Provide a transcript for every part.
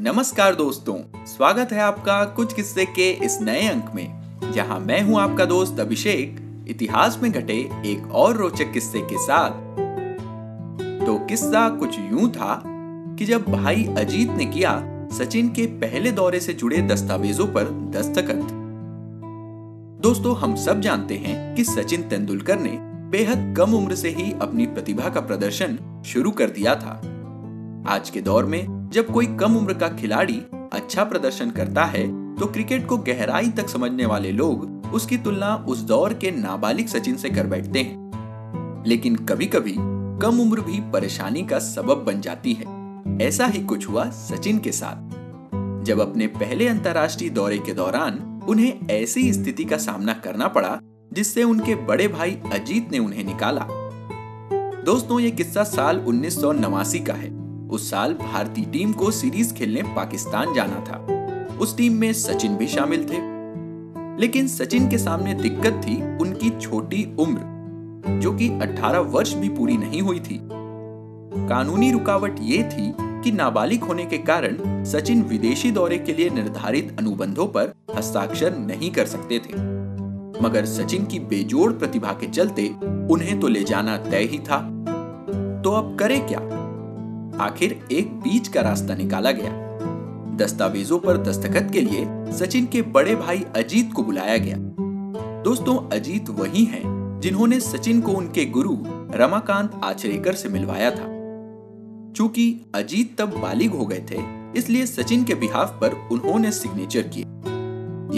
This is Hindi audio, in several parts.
नमस्कार दोस्तों, स्वागत है आपका कुछ किस्से के इस नए अंक में, जहाँ मैं हूँ आपका दोस्त अभिषेक, इतिहास में घटे एक और रोचक किस्से के साथ। तो किस्सा कुछ यूँ था कि जब भाई अजीत ने किया, सचिन के पहले दौरे से जुड़े दस्तावेजों पर दस्तखत। दोस्तों, हम सब जानते हैं कि सचिन तेंदुलकर ने बेहद कम उम्र से ही अपनी प्रतिभा का प्रदर्शन शुरू कर दिया था। आज के दौर में जब कोई कम उम्र का खिलाड़ी अच्छा प्रदर्शन करता है तो क्रिकेट को गहराई तक समझने वाले लोग उसकी तुलना उस दौर के नाबालिग सचिन से कर बैठते हैं। लेकिन कभी कभी कम उम्र भी परेशानी का सबब बन जाती है। ऐसा ही कुछ हुआ सचिन के साथ। जब अपने पहले अंतर्राष्ट्रीय दौरे के दौरान उन्हें ऐसी स्थिति का सामना करना पड़ा, जिससे उनके बड़े भाई अजीत ने उन्हें निकाला। दोस्तों, ये किस्सा साल उन्नीस सौ नवासी का है। उस साल भारतीय टीम को सीरीज़ खेलने पाकिस्तान जाना था। उस टीम में सचिन भी शामिल थे। लेकिन सचिन के सामने दिक्कत थी उनकी छोटी उम्र, जो कि 18 वर्ष भी पूरी नहीं हुई थी। कानूनी रुकावट ये थी कि नाबालिग होने के कारण सचिन विदेशी दौरे के लिए निर्धारित अनुबंधों पर हस्ताक्षर नहीं कर सकते थे। मगर सचिन की बेजोड़ प्रतिभा के चलते उन्हें तो ले जाना तय ही था। तो अब करे क्या? आखिर एक बीच का रास्ता निकाला गया। दस्तावेजों पर दस्तखत के लिए सचिन के बड़े भाई अजीत को बुलाया गया। दोस्तों, अजीत वही हैं जिन्होंने सचिन को उनके गुरु रमाकांत आचरेकर से मिलवाया था। चूँकि अजीत तब बालिग हो गए थे, इसलिए सचिन के बिहाफ पर उन्होंने सिग्नेचर किए।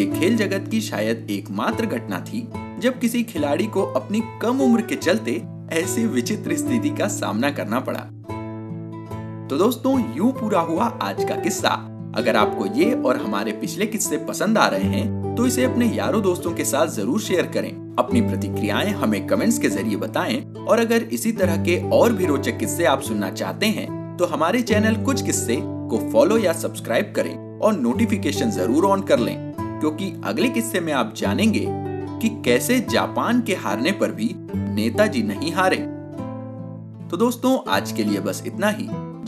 ये खेल जगत की शायद एकमात्र घटना थी, जब किसी खिलाड़ी को अपनी कम उम्र के चलते ऐसी विचित्र स्थिति का सामना करना पड़ा। तो दोस्तों, यूँ पूरा हुआ आज का किस्सा। अगर आपको ये और हमारे पिछले किस्से पसंद आ रहे हैं तो इसे अपने यारों दोस्तों के साथ ज़रूर शेयर करें। अपनी प्रतिक्रियाएँ हमें कमेंट्स के ज़रिए बताएँ, और अगर इसी तरह के और भी रोचक किस्से आप सुनना चाहते हैं तो हमारे चैनल कुछ किस्से को फॉलो या सब्सक्राइब करें और नोटिफिकेशन ज़रूर ऑन कर लें, क्योंकि अगले किस्से में आप जानेंगे कि कैसे जापान के हारने पर भी नेताजी नहीं हारे। तो दोस्तों, आज के लिए बस इतना ही।